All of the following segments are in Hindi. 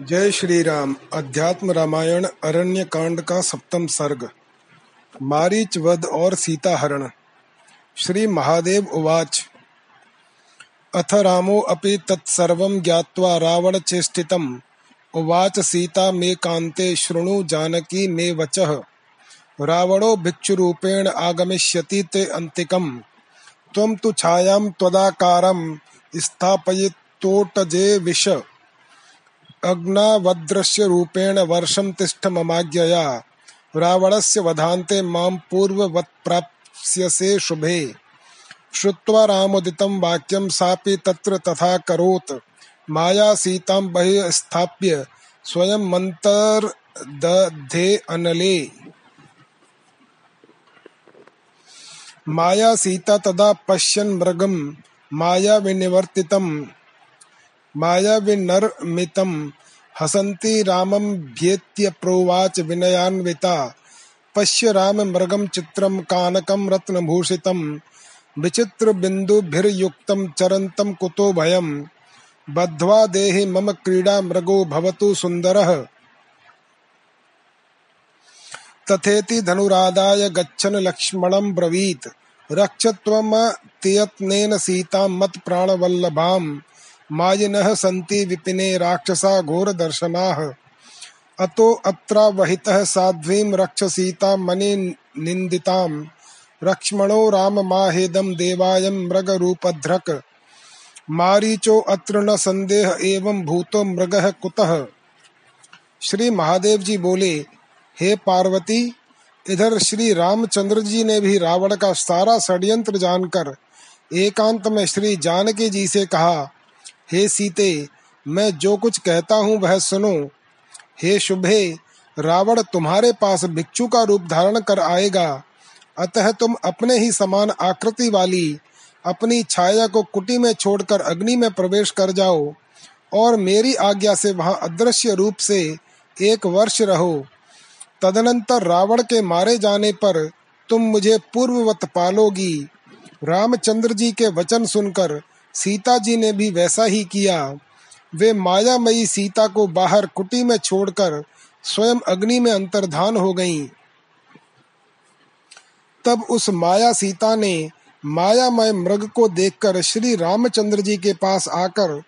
जय श्री राम अध्यात्म रामायण अरण्य कांड का सप्तम सर्ग। मारीच वध और सीता हरण श्री महादेव उवाच। अथ रामो अपि तत्सर्वं ज्ञात्वा रावण चेष्टितम्। उवाच सीता मे कान्ते शृणु जानकी मे वचः। रावणो भिक्षुरूपेण आगमिष्यति ते अन्तिकम्। त्वं तु छायां त्वदाकारं स्थापयितोटजे विश अग्नावद्रश्य रूपेण वर्षं तिष्ठ ममाज्ञया रावणस्य वधान्ते माँ पूर्ववत्प्राप्स्यसे शुभे। श्रुत्वा रामोदितं वाक्यं सापि तत्र तथा करोत्। माया सीतां बहिः स्थाप्य स्वयं मन्तर्दधे अनले माया सीता तदा पश्यन् मृगं मायाविनिवर्तितं मायाविनर्मितं हसन्ती राममभ्येत्य प्रोवाच विनयान्विता। पश्य राममृगं चित्रं कानकं रत्नभूषितं। विचित्रबिन्दुभिर्युक्तं चरन्तं कुतो भयं। बद्ध्वा देहि मम क्रीडा मृगो भवतु सुन्दरः। तथेति धनुरादाय गच्छन् लक्ष्मणं ब्रवीत्। रक्ष त्वमतियत्नेन सीतां मत्प्राणवल्लभाम्। मायिनः सन्ति विपिने राक्षसा घोरदर्शनाः। अतो अत्रावहितः साध्वीं रक्ष सीतां मणिनिन्दिताम् लक्ष्मणो राममाहेदं देवायं मृगरूपधृक् मारीचो अत्र न संदेह एवं भूतो मृगः कुतः? श्री महादेव जी बोले, हे पार्वती, इधर श्री रामचंद्र जी ने भी रावण का सारा षड्यंत्र जानकर, एकांत में श्री जानकी जी से कहा हे सीते, मैं जो कुछ कहता हूँ वह सुनो। हे शुभे, रावण तुम्हारे पास भिक्षु का रूप धारण कर आएगा। अतः तुम अपने ही समान आकृति वाली, अपनी छाया को कुटी में छोड़कर अग्नि में प्रवेश कर जाओ, और मेरी आज्ञा से वहाँ अदृश्य रूप से एक वर्ष रहो। तदनंतर रावण के मारे जाने पर तुम मुझे पूर्ववत पालोगी। रामचंद्र जी के वचन सुनकर सीता जी ने भी वैसा ही किया। वे मायामयी सीता को बाहर कुटी में छोड़कर स्वयं अग्नि में अंतर्धान हो गईं। तब उस माया सीता ने मायामय मृग को देखकर श्री रामचंद्र जी के पास आकर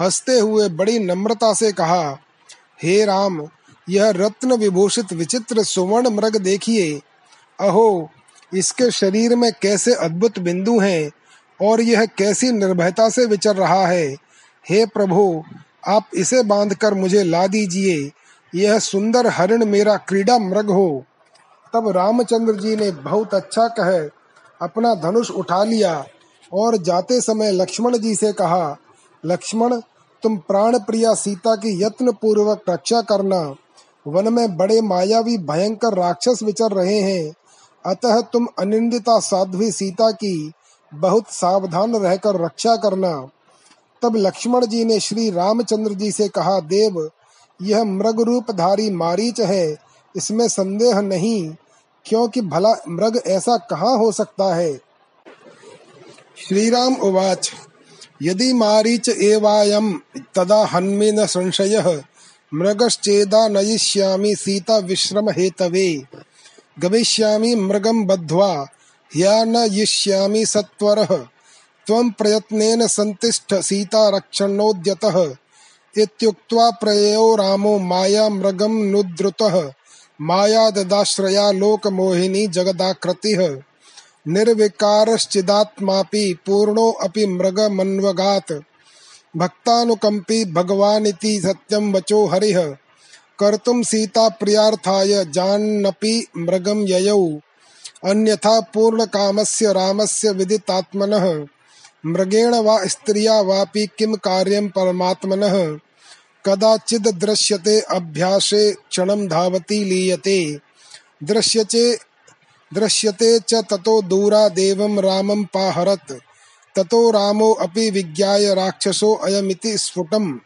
हँसते हुए बड़ी नम्रता से कहा, हे राम, यह रत्न विभूषित विचित्र सुवर्ण मृग देखिए। अहो, इसके शरीर में कैसे अद्भुत बिंदु हैं। और यह कैसी निर्भयता से विचर रहा है? हे प्रभु, आप इसे बांधकर मुझे ला दीजिए। यह सुंदर हरिण मेरा क्रीड़ा मृग हो। तब रामचंद्र जी ने बहुत अच्छा कहे, अपना धनुष उठा लिया और जाते समय लक्ष्मण जी से कहा, लक्ष्मण, तुम प्राण प्रिया सीता की यत्न पूर्वक रक्षा करना। वन में बड़े मायावी भयंकर राक्षस विचर रहे हैं। अतः तुम अनिंदिता साध्वी सीता की बहुत सावधान रहकर रक्षा करना। तब लक्ष्मण जी ने श्री रामचंद्र जी से कहा, देव, यह मृग रूपधारी मारीच है। इसमें संदेह नहीं, क्योंकि भला मृग ऐसा कहाँ हो सकता है? श्री राम उवाच, यदि मारीच एवायम तदा हन्मे न संशय। मृगश्चेदा नयिष्यामि सीता विश्रम हेतवे गमिष्यामि मृगम बद्ध्वा ह्या न यिष्यामि सत्वरः। त्वं प्रयत्नेन सन्तिष्ठ सीता रक्षणोद्यतः इत्युक्त्वा प्रययो रामो माया मृगं नुद्रुतः। माया ददाश्रया लोकमोहिनी जगदाकृतिः। निर्विकारश्चिदात्मापि पूर्णोऽपि मृगमन्वगात्। भक्तानुकम्पी भगवानिति सत्यं वचो हरिः। कर्तुं सीता प्रियार्थाय जान्नपि मृगं ययौ। अन्यथा पूर्ण कामस्य रामस्य विदितात्मनः। मृगेण वा स्त्रिया वापि किं कार्यं परमात्मनः? कदाचिद् दृश्यते अभ्यासे क्षणं धावति लीयते। दृश्यते दृश्यते च ततो दूरा देवं रामं पाहरत्। ततो रामो अपि विज्ञाय राक्षसो अयमिति स्फुटम।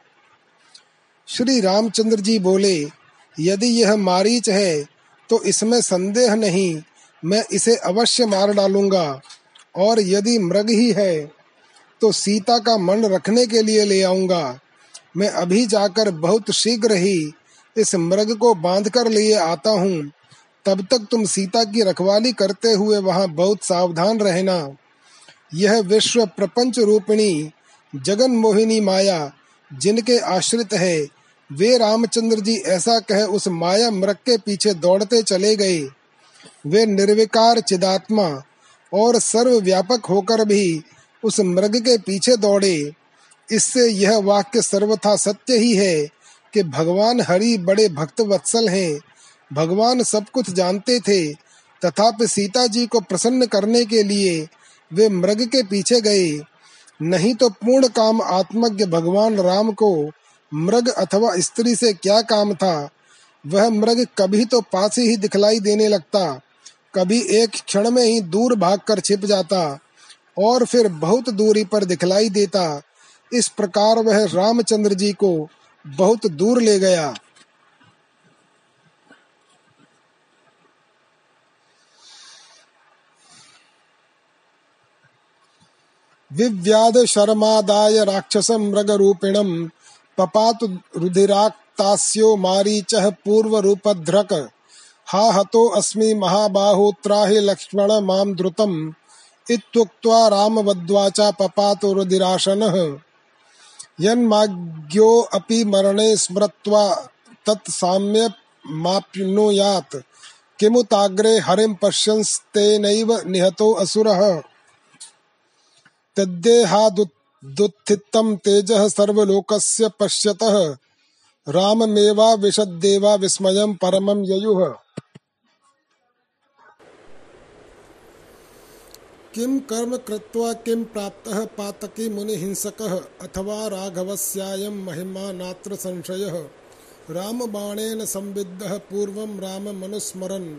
श्री रामचंद्र जी बोले, यदि यह मारीच है तो इसमें संदेह नहीं। मैं इसे अवश्य मार डालूँगा। और यदि मृग ही है तो सीता का मन रखने के लिए ले आऊँगा। मैं अभी जाकर बहुत शीघ्र ही इस मृग को बाँध कर लिए आता हूँ। तब तक तुम सीता की रखवाली करते हुए वहाँ बहुत सावधान रहना। यह विश्व प्रपंच रूपिणी जगन मोहिनी माया, जिनके आश्रित है, वे रामचंद्र जी ऐसा कह उस माया मृग के पीछे दौड़ते चले गए। वे निर्विकार चिदात्मा और सर्वव्यापक होकर भी उस मृग के पीछे दौड़े। इससे यह वाक्य सर्वथा सत्य ही है कि भगवान हरि बड़े भक्त वत्सल हैं। भगवान सब कुछ जानते थे। तथापि सीता जी को प्रसन्न करने के लिए वे मृग के पीछे गए। नहीं तो पूर्ण काम आत्मज्ञ भगवान राम को मृग अथवा स्त्री से क्या काम था? वह मृग कभी तो पास ही दिखलाई देने लगता। कभी एक क्षण में ही दूर भागकर छिप जाता और फिर बहुत दूरी पर दिखलाई देता। इस प्रकार वह रामचंद्र जी को बहुत दूर ले गया। विव्याध शर्मादाय राक्षस राक्षसं मृगरूपिणं पपातु रुधिराक्तास्यो मारीचः पूर्वरूपधृक् हा हतो अस्मि महाबाहो त्राहि लक्ष्मण माँ द्रुतम्। इत्युक्त्वा रामवद्वाचा पपातु रुधिराशनः। यन्माज्ञोऽपि मरणे स्मृत्वा तत्साम्य माप्नुयात् किमुताग्रे हरिं पश्यंस्तेनैव निहतो असुरः। तद्देहादुत्थितं तेजः सर्वलोकस्य पश्यतः। राममेवा विशद्देवा विस्मयं परमं ययुः। किं कर्म कृत्वा किं प्राप्तः पातकी मुनिहिंसकः अथवा राघवस्यायं महिमा नात्र संशयः। रामबाणेन संविद्धः पूर्वं राममनुस्मरन्,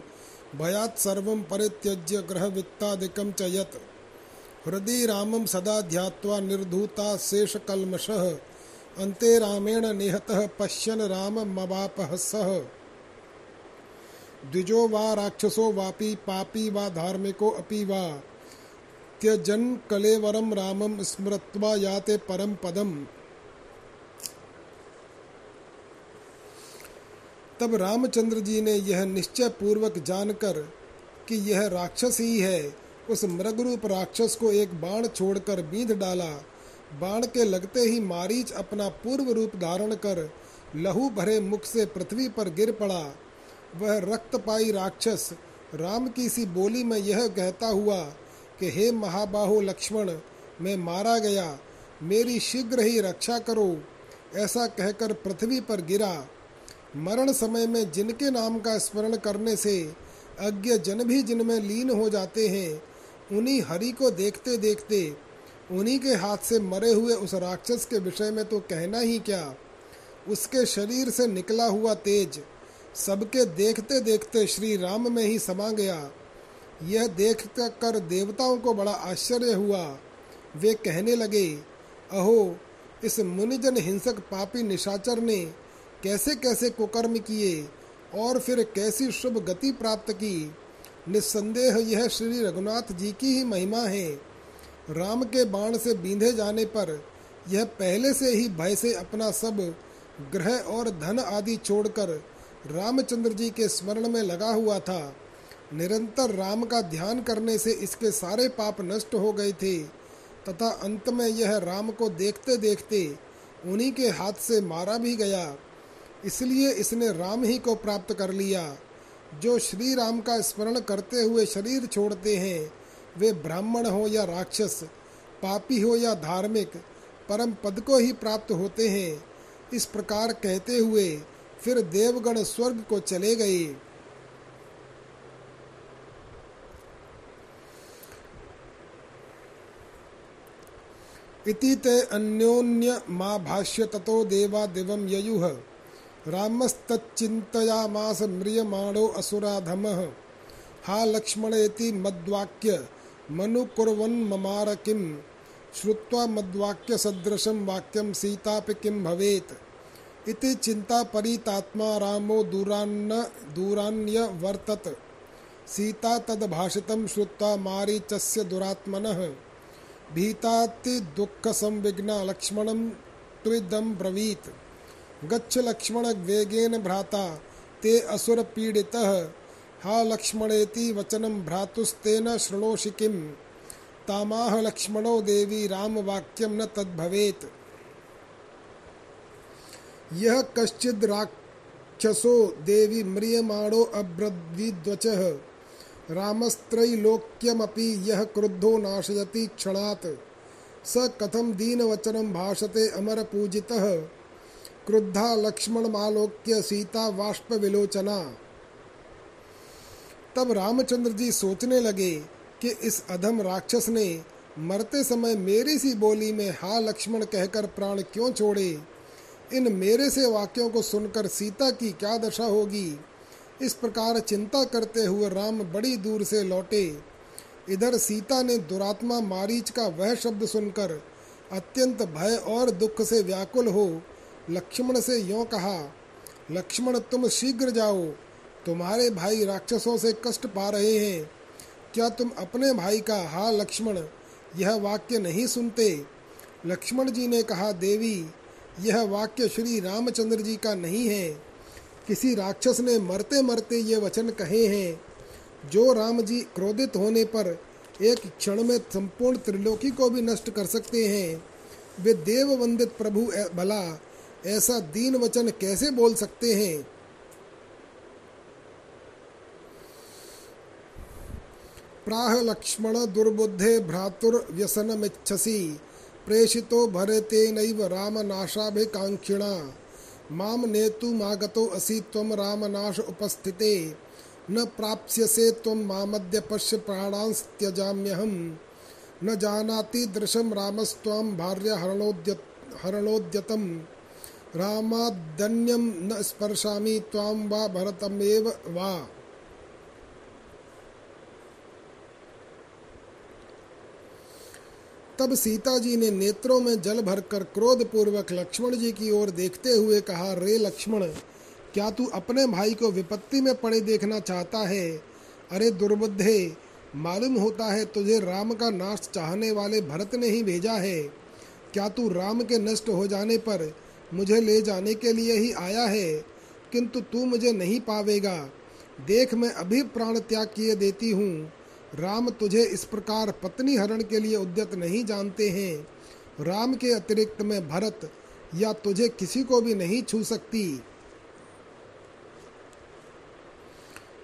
भयात् सर्वं परित्यज्य गृहवित्तादिकं च यत्। हृदय रामं सदा ध्यात्वा निर्धूता शेषकल्मषः, अन्ते रामेण निहतः पश्यन् राममवापः सः द्विजो वा राक्षसो वापि पापी वा धार्मिको अपि वा त्यजन् कलेवरम रामम स्मृत्वा याते परम पदम। तब रामचंद्र जी ने यह निश्चय पूर्वक जानकर कि यह राक्षस ही है, उस मृगरूप राक्षस को एक बाण छोड़कर बीध डाला। बाण के लगते ही मारीच अपना पूर्व रूप धारण कर लहू भरे मुख से पृथ्वी पर गिर पड़ा। वह रक्तपाई राक्षस राम की सी बोली में यह कहता हुआ कि हे महाबाहो लक्ष्मण, मैं मारा गया। मेरी शीघ्र ही रक्षा करो, ऐसा कहकर पृथ्वी पर गिरा। मरण समय में जिनके नाम का स्मरण करने से अज्ञ जन भी जिनमें लीन हो जाते हैं, उन्हीं हरि को देखते देखते उन्हीं के हाथ से मरे हुए उस राक्षस के विषय में तो कहना ही क्या? उसके शरीर से निकला हुआ तेज, सबके देखते देखते श्री राम में ही समा गया। यह देख कर देवताओं को बड़ा आश्चर्य हुआ। वे कहने लगे, अहो, इस मुनिजन हिंसक पापी निशाचर ने कैसे कैसे कुकर्म किए और फिर कैसी शुभ गति प्राप्त की? निस्संदेह यह श्री रघुनाथ जी की ही महिमा है। राम के बाण से बींधे जाने पर यह पहले से ही भय से अपना सब ग्रह और धन आदि छोड़कर रामचंद्र जी के स्मरण में लगा हुआ था। निरंतर राम का ध्यान करने से इसके सारे पाप नष्ट हो गए थे। तथा अंत में यह राम को देखते देखते उन्हीं के हाथ से मारा भी गया। इसलिए इसने राम ही को प्राप्त कर लिया। जो श्री राम का स्मरण करते हुए शरीर छोड़ते हैं, वे ब्राह्मण हो या राक्षस, पापी हो या धार्मिक, परम पद को ही प्राप्त होते हैं। इस प्रकार कहते हुए फिर देवगण स्वर्ग को चले गए। इति ते अन्योन्य मा भाष्य ततो देवा दिवम ययुः। रामस्तच्चिन्तयामास म्रियमाणो असुराधमः। हा लक्ष्मणेति मद्वाक्य मनुकुर्वन्ममार किं? श्रुत्वा मद्वाक्यसदृशं वाक्यं सीतापि किं भवेत्? इति चिन्तापरीतात्मा रामो दूरान्न, दूरान्यवर्तत। सीता तद्भाषितं श्रुत्वा मारीचस्य दुरात्मनः। भीताति दुःखसंविघ्ना लक्ष्मणं त्विदं ब्रवीत्। गच्छ लक्ष्मण वेगेन भ्राता, ते असुर पीडितः हा लक्ष्मणेति वचनं भ्रातुस्तेन शृणोषि किम्? तामाह लक्ष्मणो देवी राम वाक्यम न तद्भवेत्। यह कश्चिद राक्षसो देवी म्रियमाणो अब्रवीद्वचः। रामस्त्रैलोक्यमपि यः क्रुद्धो नाशयति क्षणात्। स कथम दीनवचनं भाषते अमरपूजितः। क्रुद्धा लक्ष्मणमालोक्य सीता वाष्प विलोचना तब रामचंद्र जी सोचने लगे कि इस अधम राक्षस ने मरते समय मेरी सी बोली में हा लक्ष्मण कहकर प्राण क्यों छोड़े? इन मेरे से वाक्यों को सुनकर सीता की क्या दशा होगी? इस प्रकार चिंता करते हुए राम बड़ी दूर से लौटे। इधर सीता ने दुरात्मा मारीच का वह शब्द सुनकर अत्यंत भय और दुख से व्याकुल हो, लक्ष्मण से यों कहा, लक्ष्मण, तुम शीघ्र जाओ। तुम्हारे भाई राक्षसों से कष्ट पा रहे हैं। क्या तुम अपने भाई का, हा लक्ष्मण, यह वाक्य नहीं सुनते? लक्ष्मण जी ने कहा, देवी, यह वाक्य श्री रामचंद्र जी का नहीं है। किसी राक्षस ने मरते मरते ये वचन कहे हैं। जो राम जी क्रोधित होने पर एक क्षण में संपूर्ण त्रिलोकी को भी नष्ट कर सकते हैं। वे देव वंदित प्रभु भला, ऐसा दीन वचन कैसे बोल सकते हैं? प्राह लक्ष्मण दुर्बुद्धे भ्रातुर्व्यसनमिच्छसि प्रेषितो भरते नैव रामनाशाभिकाङ्क्षिणा। माम नेतु मागतो असि त्वं रामनाश उपस्थिते। न प्राप्स्यसे त्वम मामद्य पश्य प्राणांस त्यजाम्यहम्। न जानाति दृशम रामस्त्वां भार्य हरणोद्य हरणोद्यतम। रामादन्यम न स्पर्शामि त्वां वा भरतमेव वा। तब सीता जी ने नेत्रों में जल भरकर क्रोध पूर्वक लक्ष्मण जी की ओर देखते हुए कहा, रे लक्ष्मण, क्या तू अपने भाई को विपत्ति में पड़े देखना चाहता है? अरे दुर्बुद्धे, मालूम होता है तुझे राम का नाश चाहने वाले भरत ने ही भेजा है। क्या तू राम के नष्ट हो जाने पर मुझे ले जाने के लिए ही आया है? किंतु तू मुझे नहीं पावेगा। देख, मैं अभी प्राण त्याग किए देती हूँ। राम तुझे इस प्रकार पत्नी हरण के लिए उद्यत नहीं जानते हैं। राम के अतिरिक्त में भरत या तुझे किसी को भी नहीं छू सकती।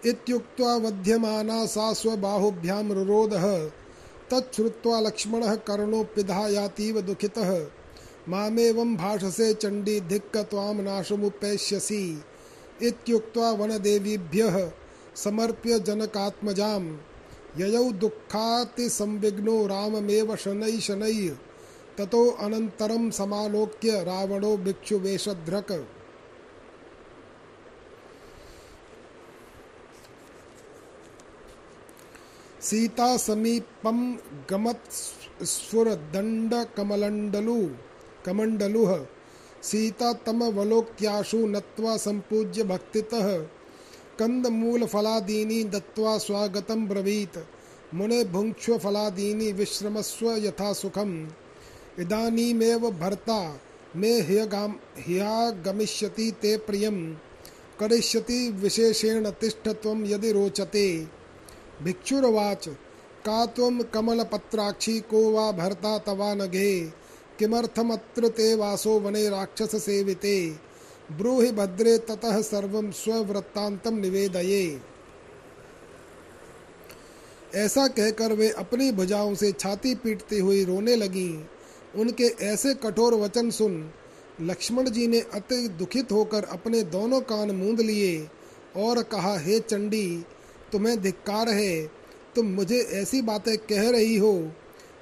इत्युक्त्वा वध्यमाना सा स्वबाहुभ्याम रुरोधः, तच्छ्रुत्वा लक्ष्मणः कर्णोऽप्यधायातीव दुःखितः। मामेवं भाषसे चण्डी धिक्क त्वां नाशमुपैष्यसि। इत्युक्त्वा वनदेवीभ्यः समर्प्य जनकात्मजाम्। ययौ दुःखाति संविघ्नो राममेव शनै शनै, ततो अनन्तरं समालोक्य रावणो भिक्षुवेशधृक् सीता समीपं गमत् स्फुरदण्डकमलण्डलु कमण्डलुः, सीता तमवलोक्याशु नत्वा संपूज्य भक्तितः। कंदमूलफलादीनि दत्त्वा स्वागतं ब्रवीत्। मुने भुङ्क्ष्व फलादीनि विश्रमस्व यथा सुखम् इदानीमेव भर्ता, मे ह्यगाम ह्यागमिष्यति ते प्रियं करिष्यति विशेषेण तिष्ठ त्वं यदि रोचते। भिक्षुरवाच, का त्वं कमलपत्राक्षी को वा भर्ता तवा नघे? किमर्थमत्र ते वासो वने राक्षससेविते ब्रूहि भद्रे ततः सर्वं स्ववृत्तांतम निवेदये। ऐसा कहकर वे अपनी भुजाओं से छाती पीटती हुई रोने लगी। उनके ऐसे कठोर वचन सुन लक्ष्मण जी ने अति दुखित होकर अपने दोनों कान मूंद लिए और कहा, हे चंडी, तुम्हें धिक्कार है। तुम मुझे ऐसी बातें कह रही हो।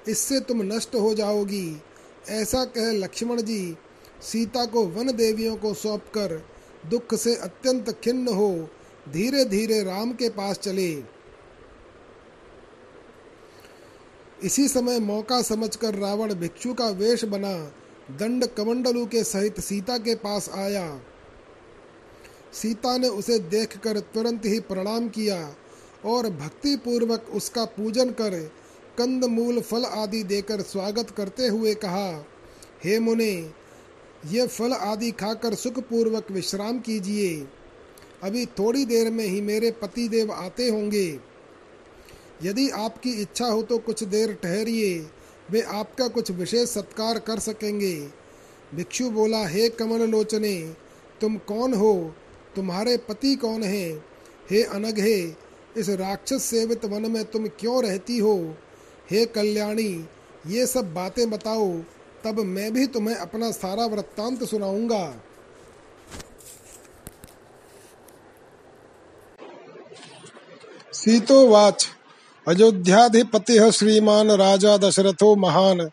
इससे तुम नष्ट हो जाओगी। ऐसा कह लक्ष्मण जी सीता को वन देवियों को सौंपकर दुख से अत्यंत खिन्न हो धीरे धीरे राम के पास चले। इसी समय मौका समझकर रावण भिक्षु का वेश बना दंड कमंडलू के सहित सीता के पास आया। सीता ने उसे देखकर तुरंत ही प्रणाम किया और भक्ति पूर्वक उसका पूजन कर कंद मूल फल आदि देकर स्वागत करते हुए कहा, हे मुने ये फल आदि खाकर सुखपूर्वक विश्राम कीजिए। अभी थोड़ी देर में ही मेरे पति देव आते होंगे। यदि आपकी इच्छा हो तो कुछ देर ठहरिए, वे आपका कुछ विशेष सत्कार कर सकेंगे। भिक्षु बोला, हे कमल लोचने, तुम कौन हो? तुम्हारे पति कौन हैं? हे अनघे, इस राक्षस सेवित वन में तुम क्यों रहती हो? हे कल्याणी, ये सब बातें बताओ। तब मैं भी तुम्हें अपना सारा वृत्तांत सुनाऊँगा। सीतोवाच, अयोध्याधिपतिः श्रीमान राजा दशरथो महान,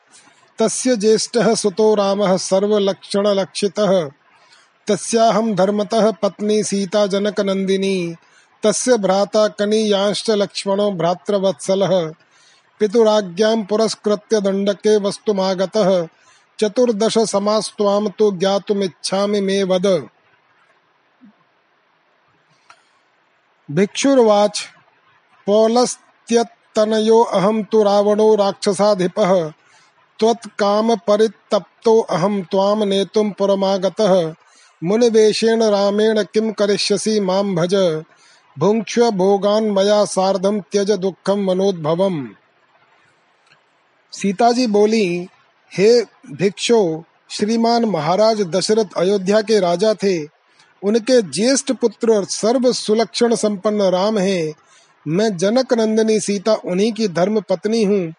तस्य ज्येष्ठः सुतो रामः सर्वलक्षणलक्षितः। तस्याहं धर्मतः पत्नी सीता जनकनन्दिनी तस्य भ्राता कनीयांश्च लक्ष्मणो भ्रातृवत्सलः। पितुराज्ञां पुरस्कृत्य दण्डके वस्तुमागतः चतुर्दश समास्त्वां तु ज्ञातुमिच्छामि मे वद। भिक्षुर्वाच पौलस्त्यतनयो अहं तु रावणो राक्षसाधिपः, त्वत्कामपरितप्तो अहं त्वां नेतुं पुरमागतः, मुनिवेशेण रामेण किं करिष्यसि माँ भज। भुङ्क्ष्व भोगान् मया सार्धं त्यज दुःखं मनोद्भवम्। सीता जी बोली हे भिक्षो, श्रीमान महाराज दशरथ अयोध्या के राजा थे। उनके ज्येष्ठ पुत्र और सर्व सुलक्षण संपन्न राम हैं। मैं जनक नंदिनी सीता, उन्हीं की धर्म पत्नी हूँ।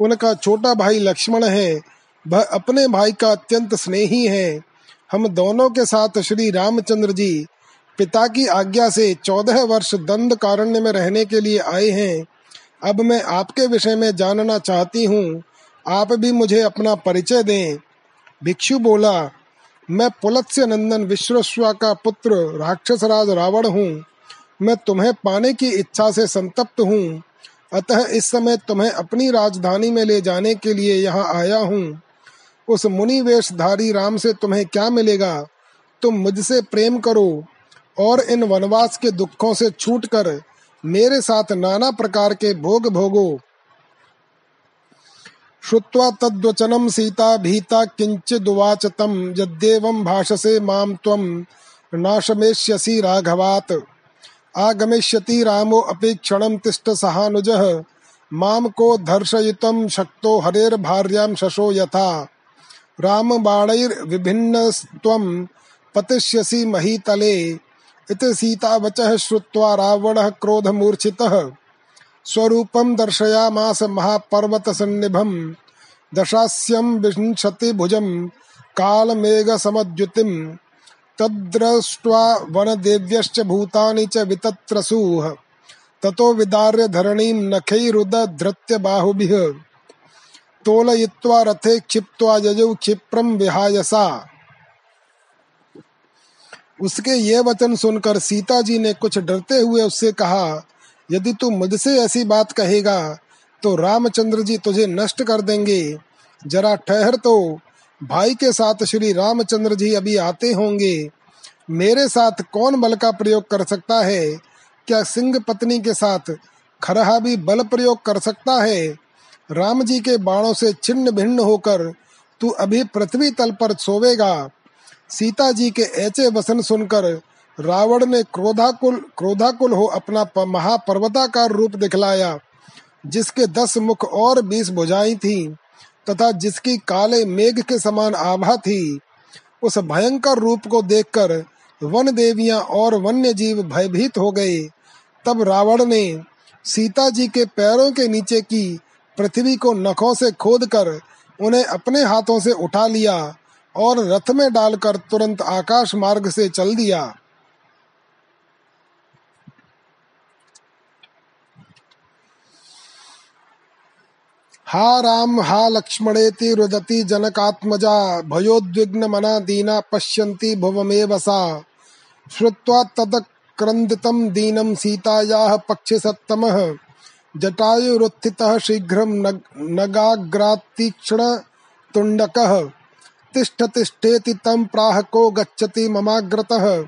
उनका छोटा भाई लक्ष्मण है। वह अपने भाई का अत्यंत स्नेही है। हम दोनों के साथ श्री रामचंद्र जी, पिता की आज्ञा से चौदह वर्ष दंड कारण्य में रहने के लिए आए हैं। अब मैं आपके विषय में जानना चाहती हूँ। आप भी मुझे अपना परिचय दें। भिक्षु बोला, मैं पुलत्स्य नंदन विश्वस्वा का पुत्र राक्षसराज रावण हूँ। मैं तुम्हें पाने की इच्छा से संतप्त हूँ। अतः इस समय तुम्हें अपनी राजधानी में ले जाने के लिए यहाँ आया हूँ। उस मुनि वेशधारी राम से तुम्हें क्या मिलेगा? तुम मुझसे प्रेम करो और इन वनवास के दुखों से छूटकर मेरे साथ नाना प्रकार के भोग भोगो। श्रुत्वा तद्वचनम सीता भीता किंचिदुवाच तम यद्येवं भाषसे माम त्वं नाशमेष्यसि राघवात्। आगमिष्यति रामो अपि क्षणं तिष्ठ सहानुजः, माम को धर्षयितुं शक्तो हरेर्भार्यां शशो यथा। राम रामबाणैर्विभिन्नस्त्वं पतिष्यसि महीतले, इति सीता वचः श्रुत्वा रावणः क्रोधमूर्छितः। स्वरूपं दर्शयामास महापर्वतसन्निभं दशास्यं विंशतिभुजं कालमेघसमद्युतिं तद्दृष्ट्वा वनदेव्यश्च भूतानि च वितत्रसूः। ततो विदार्य धरणीं नखैरुदधृत्य बाहुभिः तोलयित्वा रथे क्षिप्त्वा यजौ क्षिप्रम विहायसा उसके ये वचन सुनकर सीता जी ने कुछ डरते हुए उससे कहा यदि तू मुझसे ऐसी बात कहेगा तो रामचंद्र जी तुझे नष्ट कर देंगे। जरा ठहर तो। भाई के साथ श्री रामचंद्र जी अभी आते होंगे। मेरे साथ कौन बल का प्रयोग कर सकता है? क्या सिंह पत्नी के साथ खरहा भी बल प्रयोग कर सकता है? राम जी के बाणों से छिन्न भिन्न होकर तू अभी पृथ्वी तल पर सोवेगा। सीता जी के ऐसे वसन सुनकर रावण ने क्रोधाकुल क्रोधाकुल हो अपना महापर्वताकार रूप दिखलाया, जिसके दस मुख और बीस भुजाएँ थी, तथा जिसकी काले मेघ के समान आभा थी। उस भयंकर रूप को देखकर वन देवियाँ और वन्य जीव भयभीत हो गए। तब रावण ने सीता जी के पैरों के नीचे की पृथ्वी को नखों से खोदकर उन्हें अपने हाथों से उठा लिया और रथ में डालकर तुरंत आकाश मार्ग से चल दिया। हा राम, हा लक्ष्मणेति रुदति जनकात्मजा भयोद्विग्न मना दीना पश्यन्ति भुवमेव सा। श्रुत्वा तदक्रन्दितं दीनं सीतायाः पक्षे सत्तमः जटायुरुत्थितः शीघ्रं नगाग्रातीक्ष्ण तुण्डकः तिष्ठ तिष्ठेति तं प्राह को गच्छति ममाग्रतः।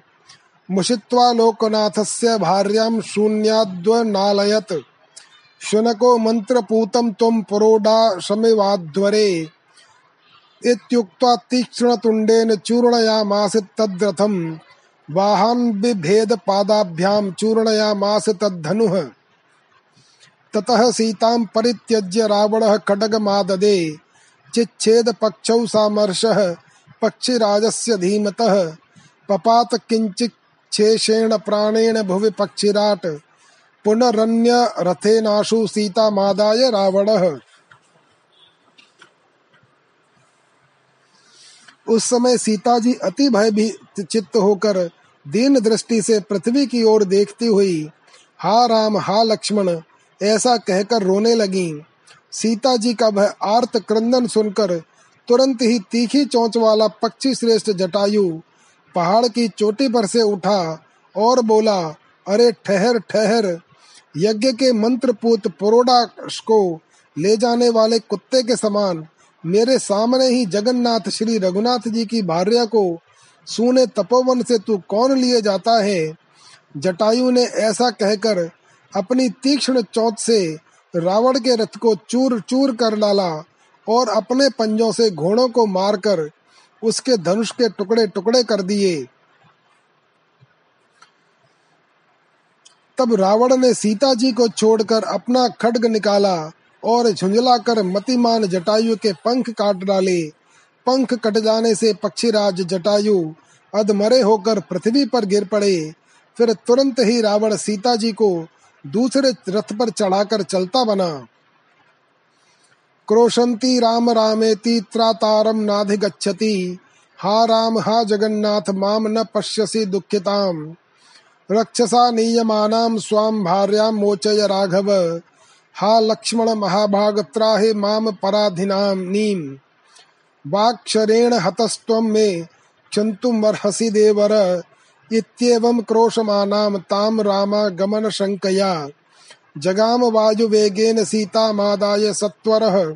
मुषित्वा लोकनाथस्य भार्यां शून्याद्वनालयत्। शुनको मन्त्रपूतं त्वं पुरोडाशमिवाध्वरे इत्युक्त्वा तीक्ष्णतुण्डेन चूर्णयामास तद्रथम्। वाहन बिभेद चूर्णयामास तद्धनुः। ततः सीतां परित्यज्य रावणः खड्गमाददे। चिच्छेद पक्षौ सामर्शः पक्षिराजस्य धीमतः। पपात किञ्चिच्छेषेण प्राणेन भुवि पक्षिराट। पुनरन्य रथेनाशु सीता मादाय रावणः। उस समय सीता जी अति भयभीत चित्त होकर दीन दृष्टि से पृथ्वी की ओर देखती हुई, हा राम, हा लक्ष्मण, ऐसा कहकर रोने लगी। सीता जी का भय आर्त क्रंदन सुनकर तुरंत ही तीखी चोंच वाला पक्षी श्रेष्ठ जटायु पहाड़ की चोटी पर से उठा और बोला, अरे ठहर ठहर यज्ञ के मंत्र पूत पुरोड़ा को ले जाने वाले कुत्ते के समान मेरे सामने ही जगन्नाथ श्री रघुनाथ जी की भार्या को सूने तपोवन से तू कौन लिए जाता है? जटायु ने ऐसा कहकर अपनी तीक्ष्ण चौथ से रावण के रथ को चूर चूर कर डाला और अपने पंजों से घोड़ों को मारकर उसके धनुष के टुकड़े टुकड़े कर दिए। तब रावण ने सीता जी को छोड़कर अपना खड्ग निकाला और झुंझलाकर मतिमान जटायु के पंख काट डाले। पंख कट जाने से पक्षीराज जटायु अधमरे होकर पृथ्वी पर गिर पड़े। फिर तुरंत ही रावण सीता जी को दूसरे रथ पर चढ़ाकर चलता बना। क्रोशंती राम रामेति त्रातारम नाधिगच्छति। हा राम, हा जगन्नाथ, माम न पश्यसि दुखिताम। रक्षसा नीयमानाम स्वाम भार्याम मोचय राघव। हा लक्ष्मण महाभाग त्राहे माम पराधिनाम नीम वाक्षरेण हतस्त्वं मे क्षन्तुमर्हसि देवर। इत्येवं क्रोशमानां गमन शंकया जगाम वायुवेगेन सीतामादाय सत्वरः।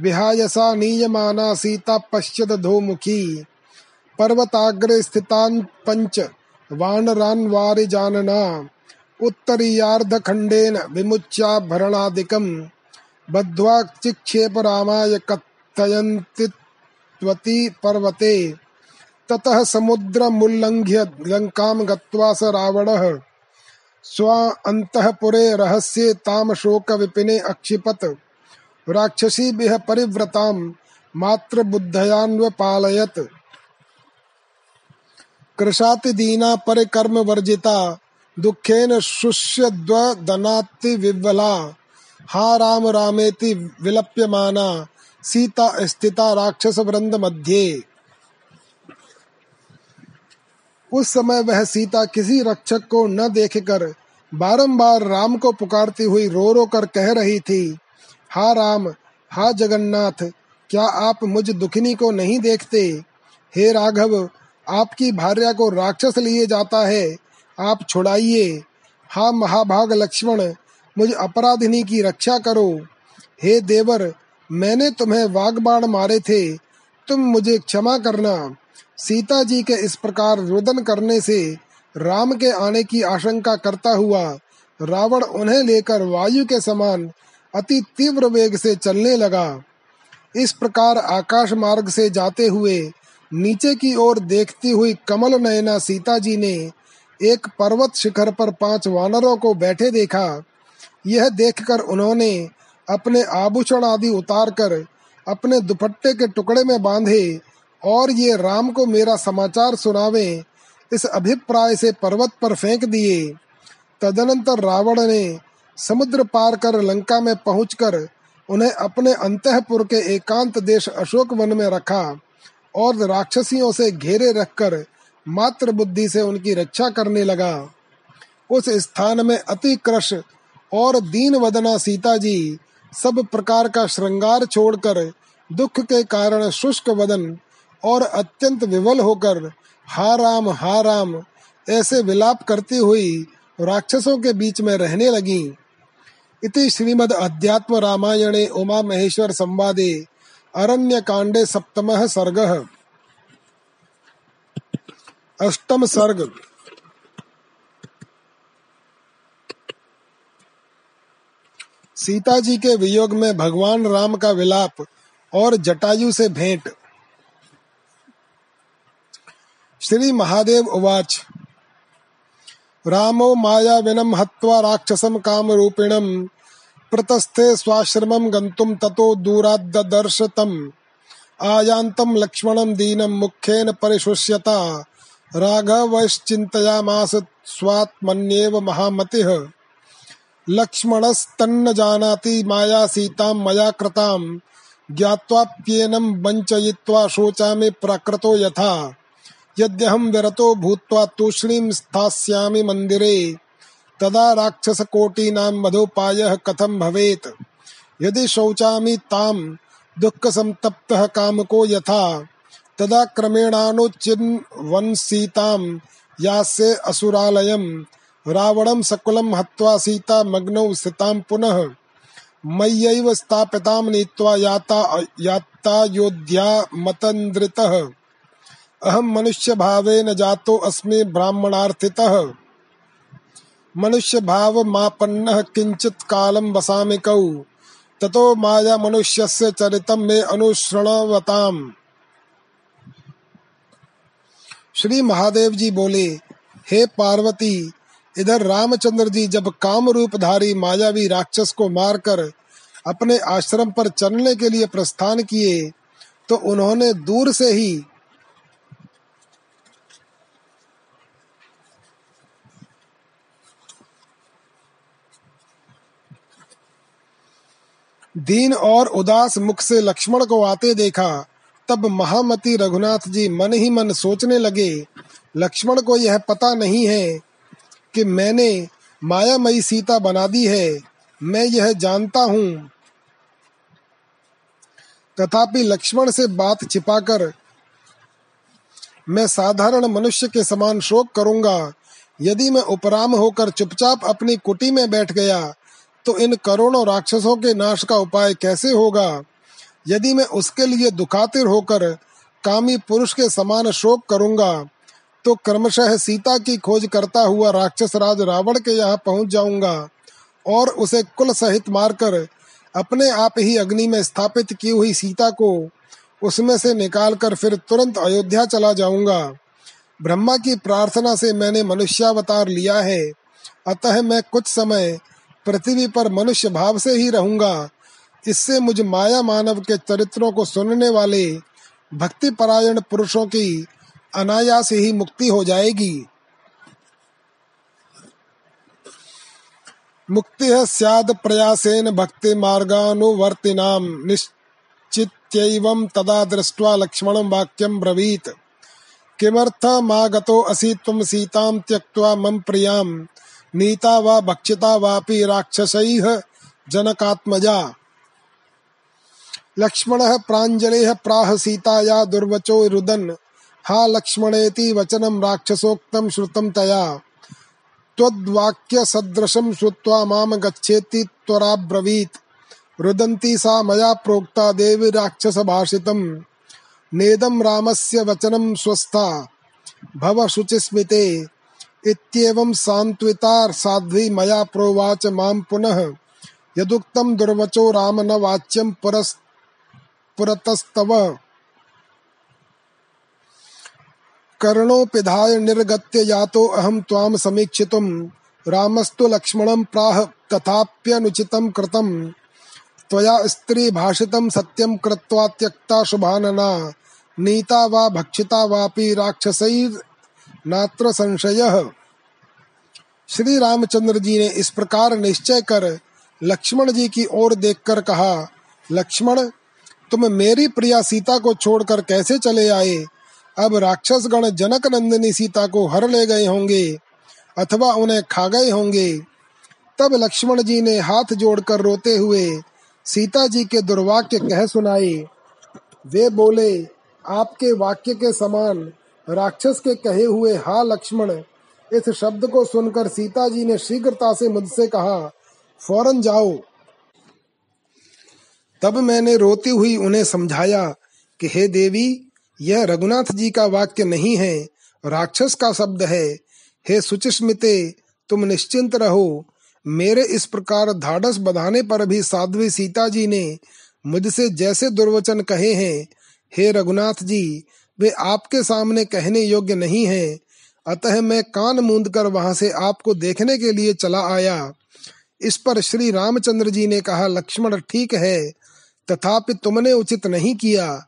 विहाय सा नीयमाना सीता पश्यत धोमुखी। पर्वताग्रे स्थितान् पञ्च। वानरान् वारिजानना उत्तरीयार्धखण्डेन विमुच्याभरणादिकम् बद्ध्वा चिक्षेप रामाय कथयन्ति पर्वते ततः समुद्रमुल्लङ्घ्य लङ्कां गत्वा स रावणः। स्व अन्तःपुरे रहस्ये ताम शोकविपिने अक्षिपत्। राक्षसीभिः परिव्रतां मातृबुद्धयान्वपालयत्। कृशातिदीना परिकर्म वर्जिता, दुखेन शुष्यद्वदनाति विवला। हा राम रामेति विलप्यमाना, सीता स्थिता राक्षस वृंद मध्य। उस समय वह सीता किसी रक्षक को न देखकर बारंबार राम को पुकारती हुई रो रो कर कह रही थी, हा राम, हा जगन्नाथ, क्या आप मुझ दुखिनी को नहीं देखते? हे राघव आपकी भार्या को राक्षस लिए जाता है। आप छुड़ाइए। हा, महाभाग लक्ष्मण, मुझ अपराधिनी की रक्षा करो। हे देवर, मैंने तुम्हें वागबाण मारे थे। तुम मुझे क्षमा करना। सीता जी के इस प्रकार रुदन करने से राम के आने की आशंका करता हुआ रावण उन्हें लेकर वायु के समान अति तीव्र वेग से चलने लगा। इस प्रकार आकाश मार्ग से जाते हुए नीचे की ओर देखती हुई कमल नयना सीता जी ने एक पर्वत शिखर पर पाँच वानरों को बैठे देखा। यह देखकर उन्होंने अपने आभूषण आदि उतार कर अपने दुपट्टे के टुकड़े में बांधे और ये राम को मेरा समाचार सुनावे, इस अभिप्राय से पर्वत पर फेंक दिए। तदनंतर रावण ने समुद्र पार कर लंका में पहुंचकर उन्हें अपने अंतपुर के एकांत देश अशोक वन में रखा। और राक्षसियों से घेरे रखकर मात्र बुद्धि से उनकी रक्षा करने लगा। उस स्थान में अति क्रश और दीन वदना सीता जी सब प्रकार का श्रृंगार छोड़कर, दुख के कारण शुष्क वदन और अत्यंत विवल होकर, हा राम हा राम, ऐसे विलाप करती हुई राक्षसों के बीच में रहने लगी। इति श्रीमद् अध्यात्म रामायणे उमा महेश्वर संवादे अरण्यकाण्डे सप्तम सर्ग। अष्टम सर्ग। सीता जी के वियोग में भगवान राम का विलाप और जटायु से भेंट। श्री महादेव उवाच। रामो माया विनम हत्वा राक्षसम काम रूपिणम प्रतस्थे स्वाश्रमं गन्तुं ततो दूराद्ददर्श तम् आयान्तं लक्ष्मणं दीनं मुख्येन परिशुष्यता। राघवश्चिन्तयामास स्वात्मन्येव महामतिः। लक्ष्मणस्तन्न जानाति माया सीतां, मया कृतां। ज्ञात्वाप्येनं वञ्चयित्वा शोचामि प्रकृतो यथा। यद्यहं विरतो भूत्वा तूष्णीं स्थास्यामि मन्दिरे। तदा राक्षसकोटीनां मधोपायः कथं भवेत्? यदि शौचामि तां दुःखसन्तप्तः कामको यथा, तदा क्रमेणानुचिन्वन् सीतां यास्य असुरालयम् रावणं सकुलं हत्वा सीता मग्नौ स्थितां पुनः। मय्यैव स्थापितां नीत्वा याता यात्तायोध्या मतन्द्रितः। अहं मनुष्यभावेन जातो अस्मि ब्राह्मणार्थितः। मनुष्यभावमापन्नः किञ्चित् कालं वसामि कौ। ततो माया मनुष्यस्य चरितं मे अनुशृणवताम् श्री महादेव जी बोले, हे पार्वती, इधर रामचंद्र जी जब काम रूपधारी मायावी राक्षस को मारकर अपने आश्रम पर चलने के लिए प्रस्थान किए तो उन्होंने दूर से ही दीन और उदास मुख से लक्ष्मण को आते देखा, तब महामती रघुनाथ जी मन ही मन सोचने लगे, लक्ष्मण को यह पता नहीं है कि मैंने मायामयी सीता बना दी है, मैं यह जानता हूँ। तथापि लक्ष्मण से बात छिपाकर, मैं साधारण मनुष्य के समान शोक करूँगा, यदि मैं उपराम होकर चुपचाप अपनी कुटी में बैठ गया तो इन करोड़ों राक्षसों के नाश का उपाय कैसे होगा? यदि मैं उसके लिए दुखातिर होकर कामी पुरुष के समान शोक करूँगा तो क्रमशः सीता की खोज करता हुआ राक्षस राज रावण के यहाँ पहुँच जाऊँगा और उसे कुल सहित मारकर अपने आप ही अग्नि में स्थापित की हुई सीता को उसमें से निकालकर फिर तुरंत अयोध्या चला जाऊँगा। ब्रह्मा की प्रार्थना से मैंने मनुष्यावतार लिया है। अतः मैं कुछ समय पृथ्वी पर मनुष्य भाव से ही रहूँगा। इससे मुझ माया मानव के चरित्रों को सुनने वाले भक्ति परायण पुरुषों की अनायास ही मुक्ति हो जाएगी। मुक्ति है स्याद प्रयासेन भक्ति मार्गानुवर्तिनाम निश्चित्यैवं तदा दृष्ट्वा लक्ष्मणं वाक्यं ब्रवीत। किमर्थमागतो असि त्वं सीतां त्यक्त्वा मम प्रियाँ नीता वा भक्षिता वापि राक्षसैः जनकात्मजा। लक्ष्मणः प्राञ्जलेः प्राह सीताया दुर्वचो रुदन्। हा लक्ष्मणेति वचनं राक्षसोक्तं श्रुतं तया। त्वद्वाक्य सदृशं श्रुत्वा माम गच्छेति त्वराब्रवीत्। रुदन्ती सा मया प्रोक्ता देवी राक्षस भाषितम् नेदं रामस्य वचनं स्वस्था। भव शुचिस्मिते। इत्येवं सान्त्विता साध्वी मया प्रोवाच माँ पुनः। यदुक्तं दुर्वचो राम न वाच्यं पुरस् पुरतस्तव। कर्णोपिधाय निर्गत्य यातो अहम त्वाम समीक्षितुम रामस्तु लक्ष्मणं प्राह तथाप्यनुचितं कृतं। त्वया स्त्री भाषितं सत्यं कृत्वा त्यक्ता शुभानना। नीता वा भक्षिता वापि राक्षसैर नात्र संशयः। श्री रामचंद्र जी ने इस प्रकार निश्चय कर लक्ष्मण जी की ओर देखकर कहा, लक्ष्मण, तुम मेरी प्रिया सीता को छोड़कर कैसे चले आए? अब राक्षस गण जनक नंदिनी सीता को हर ले गए होंगे अथवा उन्हें खा गए होंगे। तब लक्ष्मण जी ने हाथ जोड़कर रोते हुए सीता जी के दुर्वाक्य कह सुनाए, वे बोले, आपके वाक्य के समान राक्षस के कहे हुए, हा लक्ष्मण इस शब्द को सुनकर सीता जी ने शीघ्रता से मुझसे कहा, फ़ौरन जाओ। तब मैंने रोती हुई उन्हें समझाया कि, हे देवी, यह रघुनाथ जी का वाक्य नहीं है, राक्षस का शब्द है। हे सुचिस्मिते तुम निश्चिंत रहो। मेरे इस प्रकार धाड़स बधाने पर भी साध्वी सीता जी ने मुझसे जैसे दुर्वचन कहे हैं, हे रघुनाथ जी, वे आपके सामने कहने योग्य नहीं है। अतः मैं कान मूंद कर वहाँ से आपको देखने के लिए चला आया। इस पर श्री रामचंद्र जी ने कहा, लक्ष्मण, ठीक है। तथापि तुमने उचित नहीं किया।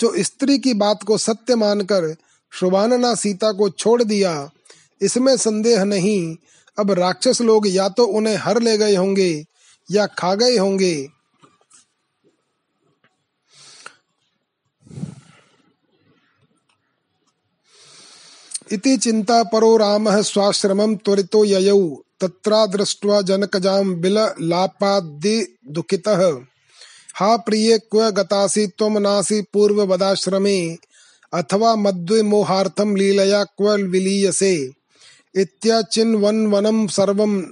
जो स्त्री की बात को सत्य मानकर शुभानना सीता को छोड़ दिया, इसमें संदेह नहीं। अब राक्षस लोग या तो उन्हें हर ले गए होंगे या खा गए होंगे। इति चिंता परो रामः स्वाश्रमं त्वरितो ययौ, तत्रा दृष्ट्वा जनकजां बिललापाद्दि दुःखितः। हा प्रिये, क्व गतासि त्वं नासि पूर्ववदाश्रमे, अथवा मद्विमोहार्थं लीलया क्व विलीयसे। इत्याचिन्वन्वनं सर्वं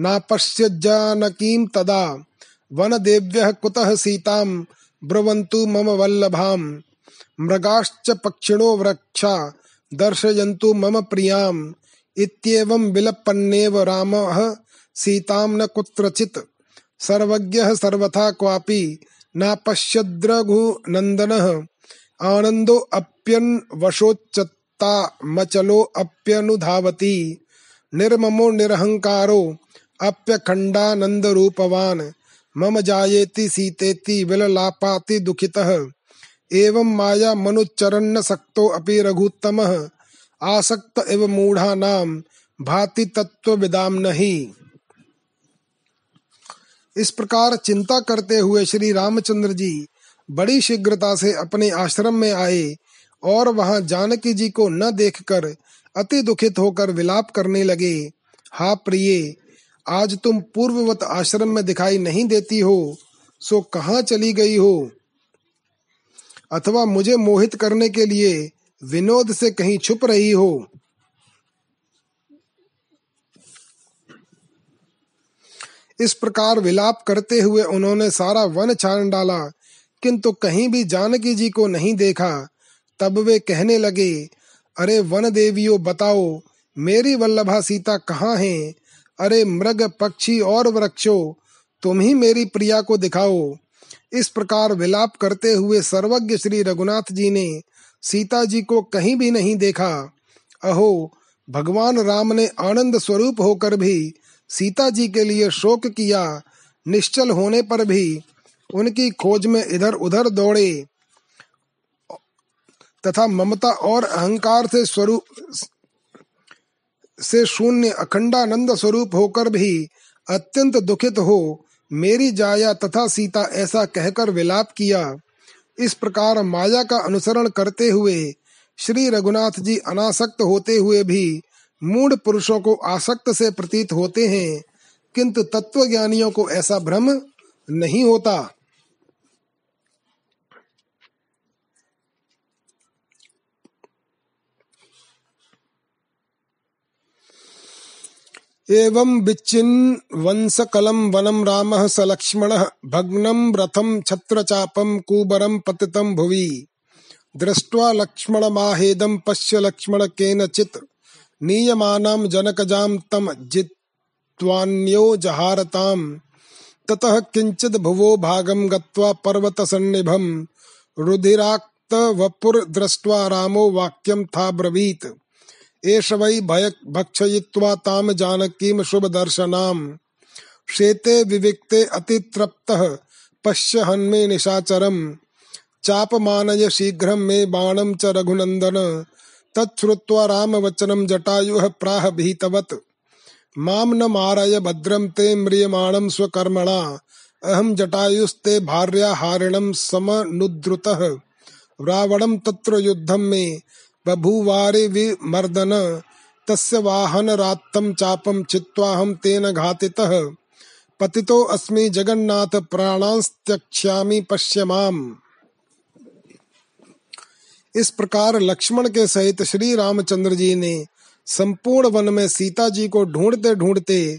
नापश्यज्जानकीं तदा। वनदेव्यः कुतः सीतां, ब्रुवन्तु मम वल्लभाम् मृगाश्च पक्षिणो वृक्षा दर्शयन्तु मम प्रियाम्। इत्येवं विलपन्नेव रामः। सीतां न कुत्रचित्। सर्वज्ञः सर्वथा क्वापि नापश्यद्रघुनन्दनः आनन्दो अप्यन्वशोच्चत्ता मचलो अप्यनुधावति। निर्ममो निरहङ्कारो अप्यखण्डानन्दरूपवान्। मम जायेति सीतेति विललापाति दुःखितः। एवं माया मनुचरण सक्तो अपि रघुत्तमः। आसक्त एव मूढ़ा नाम भाति तत्व विदाम नहीं। इस प्रकार चिंता करते हुए श्री रामचंद्र जी बड़ी शीघ्रता से अपने आश्रम में आए और वहाँ जानकी जी को न देखकर अति दुखित होकर विलाप करने लगे, हा प्रिय, आज तुम पूर्ववत आश्रम में दिखाई नहीं देती हो, सो कहाँ चली गई हो? अथवा मुझे मोहित करने के लिए विनोद से कहीं छुप रही हो। इस प्रकार विलाप करते हुए उन्होंने सारा वन छान डाला, किंतु कहीं भी जानकी जी को नहीं देखा। तब वे कहने लगे, अरे वन देवियों बताओ, मेरी वल्लभा सीता कहाँ है? अरे मृग पक्षी और वृक्षो, तुम ही मेरी प्रिया को दिखाओ। इस प्रकार विलाप करते हुए सर्वज्ञ श्री रघुनाथ जी ने सीता जी को कहीं भी नहीं देखा। अहो, भगवान राम ने आनंद स्वरूप होकर भी सीता जी के लिए शोक किया, निश्चल होने पर भी उनकी खोज में इधर उधर दौड़े तथा ममता और अहंकार से स्वरूप से शून्य अखंडानंद स्वरूप होकर भी अत्यंत दुखित हो मेरी जाया तथा सीता ऐसा कहकर विलाप किया। इस प्रकार माया का अनुसरण करते हुए श्री रघुनाथ जी अनासक्त होते हुए भी मूड पुरुषों को आसक्त से प्रतीत होते हैं, किंतु तत्वज्ञानियों को ऐसा भ्रम नहीं होता। एवं विच्छिन्वंसकलं वनं रामः स लक्ष्मणः भग्नं रथं छत्रचापं कूबरं पतितं भुवि। दृष्ट्वा लक्ष्मणमाहेदं पश्य लक्ष्मण केनचित् नीयमानां जनकजां तं जित्वान्यो जहारताम्। ततः किञ्चिद् भुवो भागं गत्वा पर्वतसन्निभं रुधिराक्तवपुर्दृष्ट्वा रामो वाक्यं था एष वै भय भक्षयित्वा ताम जानकीम शुभ दर्शनाम शेते विविक्ते अतितृप्तः, पश्य हन्मे निशाचरम। चापमानय शीघ्रं मे बाणं च रघुनन्दन। तच्छ्रुत्वा रामवचनं जटायुः प्राह भीतवत्। माँ न मारय भद्रं ते म्रियमाणं स्वकर्मणा। अहं जटायुस्ते भार्या हारिणं समनुद्रुतः। रावणं तत्र युद्धं मे। बभूवारे विमर्दन तस्य वाहन रात्तम चापम चित्वाहम तेन घातितः। पतितो अस्मि जगन्नाथ प्राणांस्त्यक्ष्यामि पश्यमाम इस प्रकार लक्ष्मण के सहित श्री रामचंद्र जी ने संपूर्ण वन में सीता जी को ढूंढते ढूंढते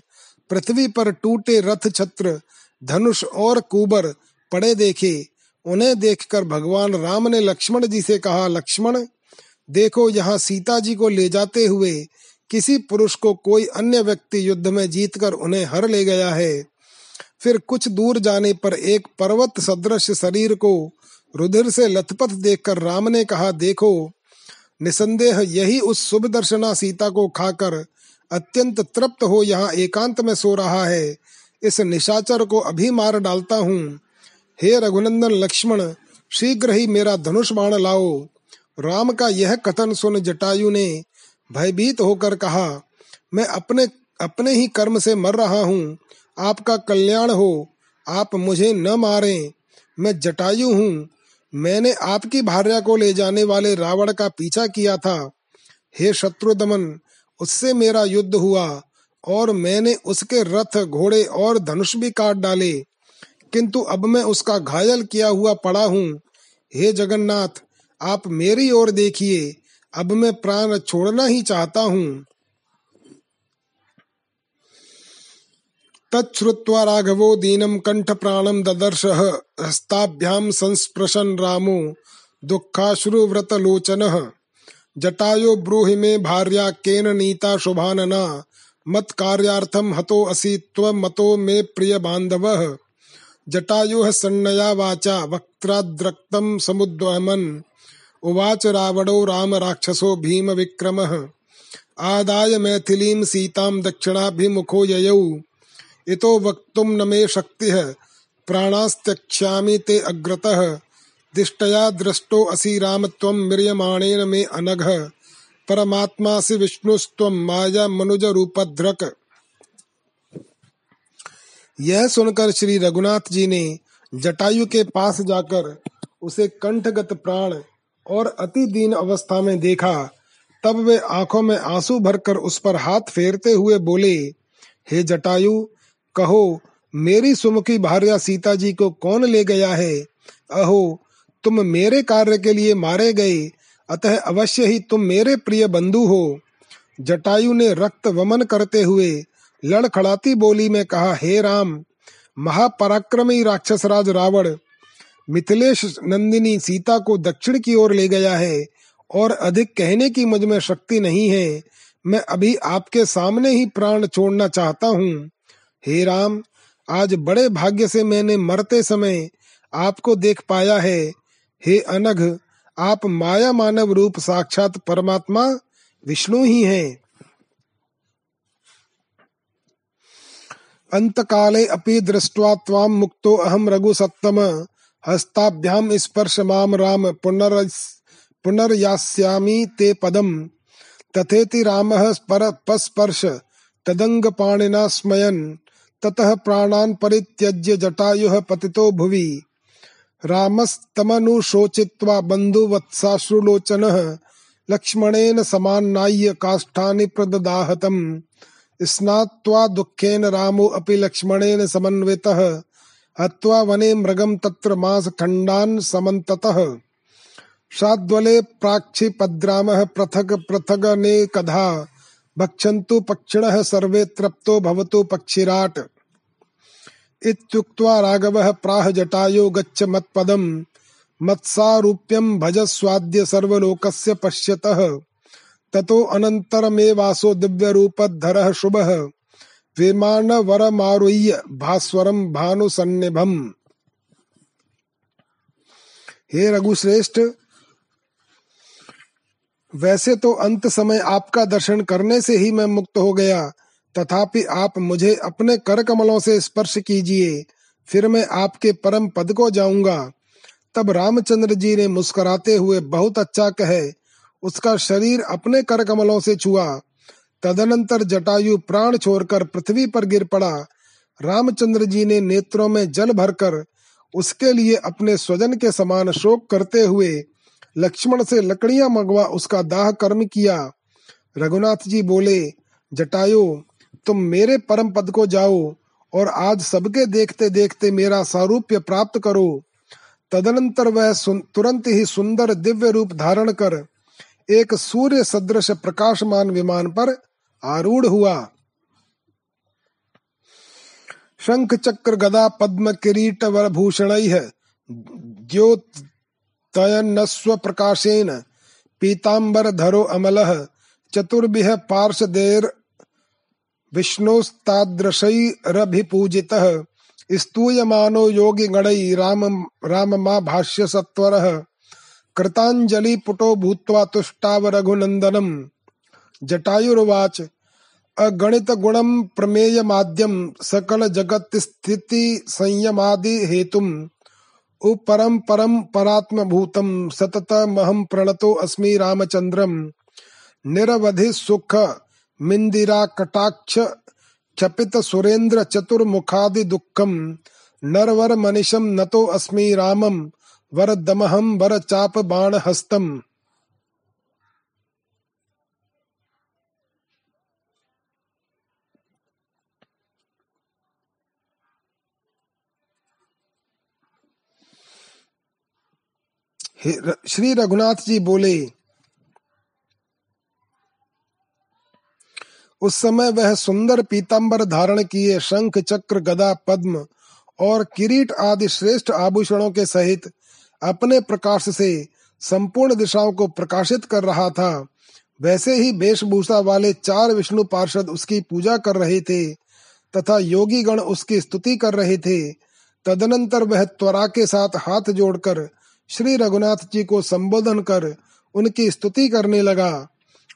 पृथ्वी पर टूटे रथ छत्र, धनुष और कुबर पड़े देखे। उन्हें देखकर भगवान राम ने लक्ष्मण जी से कहा, लक्ष्मण देखो, यहाँ सीता जी को ले जाते हुए किसी पुरुष को कोई अन्य व्यक्ति युद्ध में जीतकर उन्हें हर ले गया है। फिर कुछ दूर जाने पर एक पर्वत सदृश शरीर को रुधिर से लथपथ देखकर राम ने कहा, देखो, निसंदेह यही उस शुभ दर्शना सीता को खाकर अत्यंत तृप्त हो, यहाँ एकांत में सो रहा है। इस निशाचर को अभी मार डालता हूँ। हे रघुनंदन लक्ष्मण, शीघ्र ही मेरा धनुष बाण लाओ। राम का यह कथन सुन जटायु ने भयभीत होकर कहा, मैं अपने अपने ही कर्म से मर रहा हूँ। आपका कल्याण हो, आप मुझे न मारे। मैं जटायु हूँ। मैंने आपकी भार्या को ले जाने वाले रावण का पीछा किया था। हे शत्रुदमन उससे मेरा युद्ध हुआ, और मैंने उसके रथ, घोड़े और धनुष भी काट डाले। किंतु अब मैं उसका घायल किया हुआ पड़ा हूँ। हे जगन्नाथ आप मेरी ओर देखिए, अब मैं प्राण छोड़ना ही चाहता हूँ। तच्छ्रुत्वा राघवो दीनम कंठ प्राणम ददर्श हस्ताभ्याम संस्पृशन रामो दुखाश्रुव्रत लोचन जटायो ब्रूहि मे भार्या, केन नीता शुभानना मत कार्यार्थम हतो असि मतो मे प्रिय बांधव जटायुः सन्नया वाचा, वक्त्राद्रक्तं समुद्वहमन्। उवाच रावणो राम राक्षसो भीम विक्रमः आदाय मैथिलीं सीतां दक्षिणाभिमुखो ययौ। इतो वक्तुं न मे शक्तिः। प्राणास्त्यक्ष्यामि ते अग्रतः। दिष्टया दृष्टो असि राम त्वं म्रियमाणेन मे अनघ। परमात्मासि विष्णुस्त्वं माया मनुज रूपधृक यह सुनकर श्री रघुनाथ जी ने जटायु के पास जाकर उसे कंठगत प्राण और अति दीन अवस्था में देखा, तब वे आँखों में आँसू भरकर उस पर हाथ फेरते हुए बोले, हे जटायु, कहो, मेरी सुमुखी भार्या सीता जी को कौन ले गया है? अहो, तुम मेरे कार्य के लिए मारे गए, अतः अवश्य ही तुम मेरे प्रिय बंधु हो। जटायु ने रक्त वमन करते हुए लड़खड़ाती बोली में कहा, हे राम, महापराक्रमी राक्षसराज रावण मिथिलेश नंदिनी सीता को दक्षिण की ओर ले गया है और अधिक कहने की मुझमें शक्ति नहीं है। मैं अभी आपके सामने ही प्राण छोड़ना चाहता हूँ। हे राम, आज बड़े भाग्य से मैंने मरते समय आपको देख पाया है। हे अनघ, आप माया मानव रूप साक्षात परमात्मा, विष्णु ही हैं। काले अपि दृष्ट्वा त्वां मुक्तो अहम रघुसत्तम। हस्ताभ्याम स्पर्श माम राम पुनर पुनर्यास्यामि ते पदम तथेति रामः पस्पर्श तदंग पाणिना स्मयन। ततः प्राणान् परित्यज्य जटायुः पतितो भुवि। रामस्तमनुशोचित्वा बन्धुवत्साश्रुलोचनः लक्ष्मणेन समान्नाय्य काष्ठानि प्रददाहतम्। स्नात्वा दुःखेन रामो अपि लक्ष्मणेन समन्वितः। हत्वा वने मृगम तत्र मासखण्डान् समन्ततः। शाद्वले प्राक्षिपद्रामः पृथक् पृथगनेकधा भक्षन्तु पक्षिणः सर्वे तृप्तो भवतु पक्षिराट्। इत्युक्त्वा राघवः प्राह जटायो गच्छ मत्पदम्। मत्सारूप्यं भजस्वाद्य सर्वलोकस्य पश्यतः। ततो अनन्तरमेवासो दिव्यरूपधरः शुभः। विमान वरमारुह्य भास्वरम भानु सन्निभम हे रघुश्रेष्ठ, वैसे तो अंत समय आपका दर्शन करने से ही मैं मुक्त हो गया, तथापि आप मुझे अपने कर कमलों से स्पर्श कीजिए, फिर मैं आपके परम पद को जाऊँगा। तब रामचंद्र जी ने मुस्कुराते हुए बहुत अच्छा कहे, उसका शरीर अपने कर कमलों से छुआ। तदनंतर जटायु प्राण छोड़कर पृथ्वी पर गिर पड़ा। रामचंद्र जी ने नेत्रों में जल भरकर उसके लिए अपने स्वजन के समान शोक करते हुए लक्ष्मण से लकड़ियाँ मंगवा उसका दाह कर्म किया। रघुनाथ जी बोले, जटायु, तुम मेरे परम पद को जाओ और आज सबके देखते देखते मेरा सारूप्य प्राप्त करो। तदनंतर वह तुरंत ही सुंदर दिव्य रूप धारण कर एक सूर्य सदृश प्रकाशमान विमान पर आरूढ़ हुआ। शंख चक्र गदा पद्म किरीट वर भूषण द्योतयनस्व प्रकाशेन पीतांबर धरो अमल, चतुर्भिः पार्षदेर विष्णुस्तादृशैरभिपूजितः स्तूयमानो योगी गणई राम राम मा भाष्य सत्वर कृतांजलि पुटो भूत्वा तुष्टाव रघुनंदनम जटायुर्वाच अगणित गुणम प्रमेय माध्यम सकल जगत स्थिति संयमादि हेतुम। उपरम परम परात्म भूतम सतत महम प्रणतो अस्मि रामचंद्रम निरवधि सुख मिंदिरा कटाक्ष चपित सुरेंद्र चतुर्मुखादि दुखम। नरवर मनिषम नतो अस्मि रामम। वर चाप बाण हस्तम श्री रघुनाथ जी बोले, उस समय वह सुंदर पीताम्बर धारण किए शंख, चक्र, गदा, पद्म और किरीट आदि श्रेष्ठ आभूषणों के सहित अपने प्रकाश से संपूर्ण दिशाओं को प्रकाशित कर रहा था। वैसे ही वेशभूषा वाले चार विष्णु पार्षद उसकी पूजा कर रहे थे तथा योगी गण उसकी स्तुति कर रहे थे। तदनंतर वह त्वरा के साथ हाथ जोड़कर श्री रघुनाथ जी को संबोधन कर उनकी स्तुति करने लगा।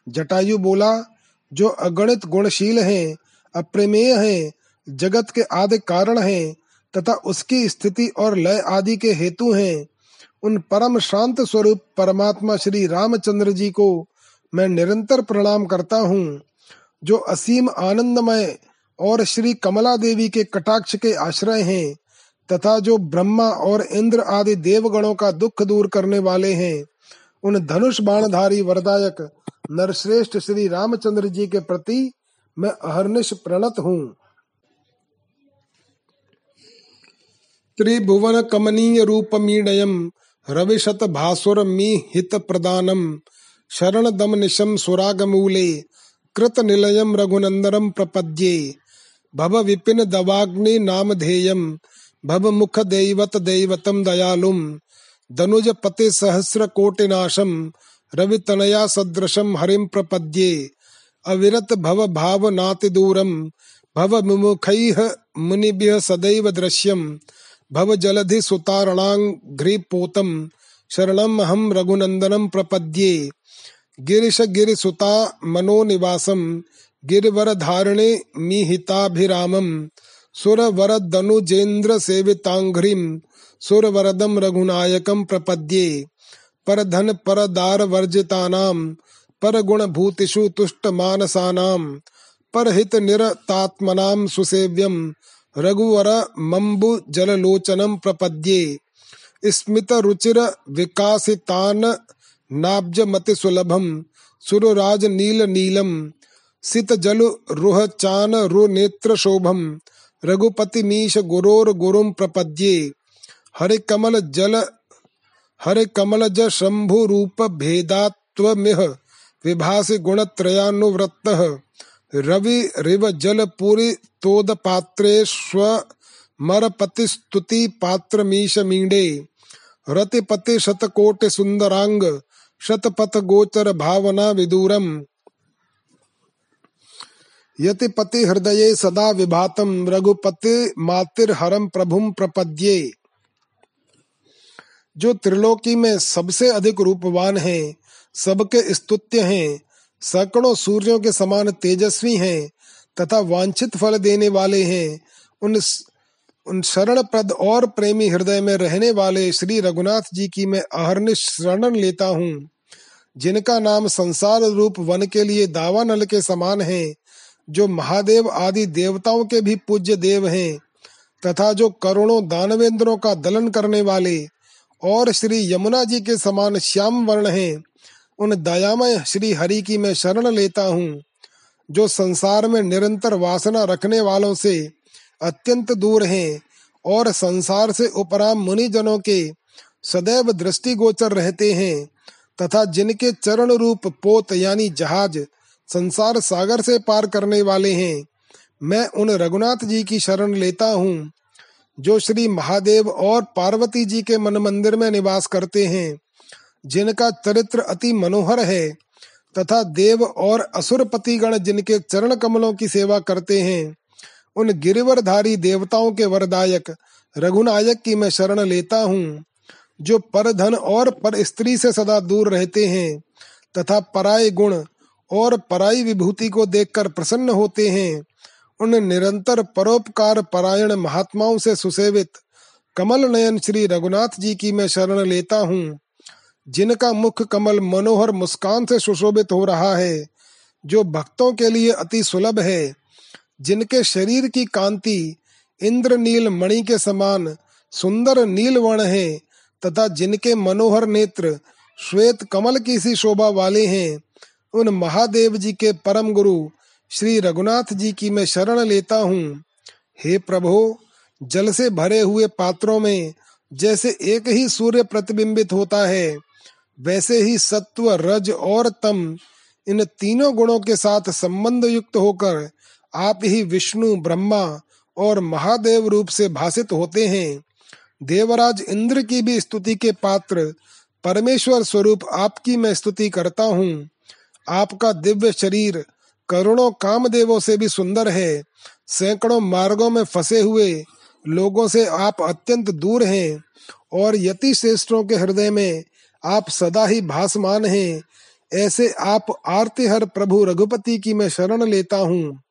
जटायु बोला, जो अगणित गुणशील हैं, अप्रमेय हैं, जगत के आदि कारण हैं, तथा उसकी स्थिति और लय आदि के हेतु हैं, उन परम शांत स्वरूप परमात्मा श्री रामचंद्र जी को मैं निरंतर प्रणाम करता हूँ। जो असीम आनंदमय और श्री कमला देवी के कटाक्ष के आश्रय हैं तथा जो ब्रह्मा और इंद्र आदि देवगणों का दुख दूर करने वाले हैं, उन धनुष बाणधारी वरदायक नरश्रेष्ठ श्री रामचंद्र जी के प्रति मैं अहर्निश प्रणत हूँ। त्रिभुवन कमनीय रूप मीडयम रविशत भासुर मी हित प्रदानम शरण दम निशम सुराग मूले कृत निलयम रघुनंदनम प्रपद्ये भव विपिन दवाग्नि नाम धेयम भव मुख दैवत दैवतम दयालुम दनुज पते सहस्र कोटिनाशम रवि तनया सदृशम हरिम प्रपद्ये, अविरत भव भाव नाति दूरम, भव मुमुख मुनिभ्य सदैव दृश्यम, भव जलधि सुतारणाघ्रिपोतम शरणम हम रघुनंदनम प्रपद्ये। गिरिश गिरिसुता मनोनिवासम, गिरिवर धारणे मिहिताभिरामम सुरवरदनुजेन्द्र सेवितांघ्रिम सुरवरदम रघुनायकम प्रपद्ये। पर धन पर दार वर्जितानाम पर गुण भूतिषु तुष्ट मानसानाम पर हित निरतात्मनाम सुसेव्यम रघुवर मम्बु जललोचनम प्रपद्ये। स्मित रुचिर विकासितान नाब्ज मति सुलभम सुरराज नील नीलम सित जल रुह चान रु नेत्र शोभम रघुपति मीश गुरोर गुरुम प्रपद्ये। हरे कमल जल, हरे कमल ज शंभु रूप विभास गुण त्रयानुवृत्त। रवि रिव जल पूरी तोद पात्रे स्व, मरपति स्तुति पात्र मीश मीडे। रतिपति शतकोट सुंदरांग शतपथ गोचर भावना विदूरम। यतिपति हृदय सदा विभातम रघुपति मातिर हरम प्रभुम प्रपद्ये। जो त्रिलोकी में सबसे अधिक रूपवान है, सबके स्तुत्य हैं, सैकड़ों सूर्यों के समान तेजस्वी हैं, तथा वांछित फल देने वाले हैं, उन उन शरण प्रद और प्रेमी हृदय में रहने वाले श्री रघुनाथ जी की मैं अहरनिश शरण लेता हूँ, जिनका नाम संसार रूप वन के लिए दावा नल के समान है जो महादेव आदि देवताओं के भी पूज्य देव हैं, तथा जो करोड़ों दानवेंद्रों का दलन करने वाले और श्री यमुना जी के समान श्याम वर्ण हैं, उन दयामय श्री हरि की मैं शरण लेता हूँ, जो संसार में निरंतर वासना रखने वालों से अत्यंत दूर हैं और संसार से उपराम मुनिजनों के सदैव दृष्टि गोचर रहते हैं, तथा जिनके चरण रूप पोत यानी जहाज़ संसार सागर से पार करने वाले हैं। मैं उन रघुनाथ जी की शरण लेता हूँ, जो श्री महादेव और पार्वती जी के मन मंदिर में निवास करते हैं, जिनका चरित्र अति मनोहर है, तथा देव और असुर गण जिनके चरण कमलों की सेवा करते हैं, उन गिरिवरधारी देवताओं के वरदायक रघुनायक की मैं शरण लेता हूँ, जो पर धन और पर स्त्री से सदा दूर रहते हैं, तथा पराय गुण और पराई विभूति को देखकर प्रसन्न होते हैं। उन निरंतर परोपकार परायण महात्माओं से सुसेवित कमल नयन श्री रघुनाथ जी की मैं शरण लेता हूँ। जिनका मुख कमल मनोहर मुस्कान से सुशोभित हो रहा है, जो भक्तों के लिए अति सुलभ है। जिनके शरीर की कांति इंद्र नील मणि के समान सुंदर नील वर्ण है, तथा जिनके मनोहर नेत्र श्वेत कमल की सी शोभा वाले हैं उन महादेव जी के परम गुरु श्री रघुनाथ जी की मैं शरण लेता हूँ। हे प्रभु, जल से भरे हुए पात्रों में जैसे एक ही सूर्य प्रतिबिंबित होता है, वैसे ही सत्व, रज और तम इन तीनों गुणों के साथ संबंध युक्त होकर आप ही विष्णु, ब्रह्मा और महादेव रूप से भाषित होते हैं। देवराज इंद्र की भी स्तुति के पात्र परमेश्वर स्वरूप आपकी मैं स्तुति करता हूँ। आपका दिव्य शरीर करोड़ों कामदेवों से भी सुंदर है। सैकड़ों मार्गों में फंसे हुए लोगों से आप अत्यंत दूर हैं और यति श्रेष्ठों के हृदय में आप सदा ही भासमान हैं। ऐसे आप आरती हर प्रभु रघुपति की मैं शरण लेता हूँ।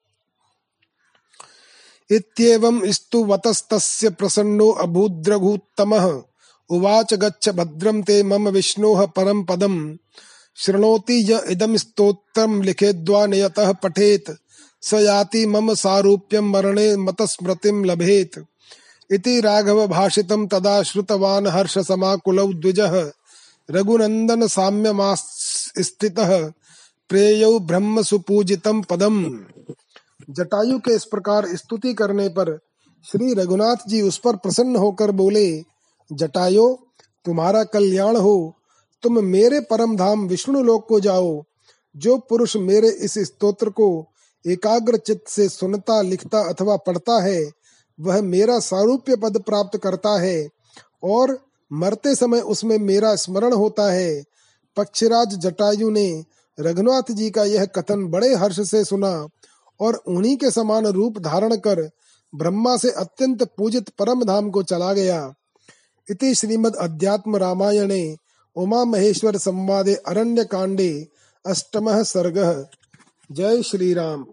इत्येवं स्तुवतस्तस्य प्रसन्नो अभूद्रघूत्तमः। उवाच गच्छ भद्रं ते मम विष्णोः परम पदम्। शृणोति य इदं स्तोत्रं लिखेद्वा नियतः पठेत्। स याति मम सारूप्यं मरणे मतस्मृतिं लभेत्। इति राघव भाषितं तदा श्रुतवान् हर्ष समाकुलौ द्विजः। रघुनन्दन साम्यमास्थितः प्रेयौ ब्रह्म सुपूजितम पदम। जटायु के इस प्रकार स्तुति करने पर श्री रघुनाथ जी उस पर प्रसन्न होकर बोले, जटायो, तुम्हारा कल्याण हो। तुम मेरे परम धाम विष्णु लोक को जाओ, जो पुरुष मेरे इस स्तोत्र को एकाग्र चित्त से सुनता, लिखता अथवा पढ़ता है, वह मेरा सारूप्य पद प्राप्त करता है और मरते समय उसमें मेरा स्मरण होता है। पक्षराज जटायु ने रघुनाथ जी का यह कथन बड़े हर्ष से सुना और उन्हीं के समान रूप धारण कर ब्रह्मा से अत्यंत पूजित परम धाम को चला गया। इति श्रीमद अध्यात्म रामायणे उमा महेश्वर संवादे अरण्य कांडे अष्टम सर्ग। जय श्री राम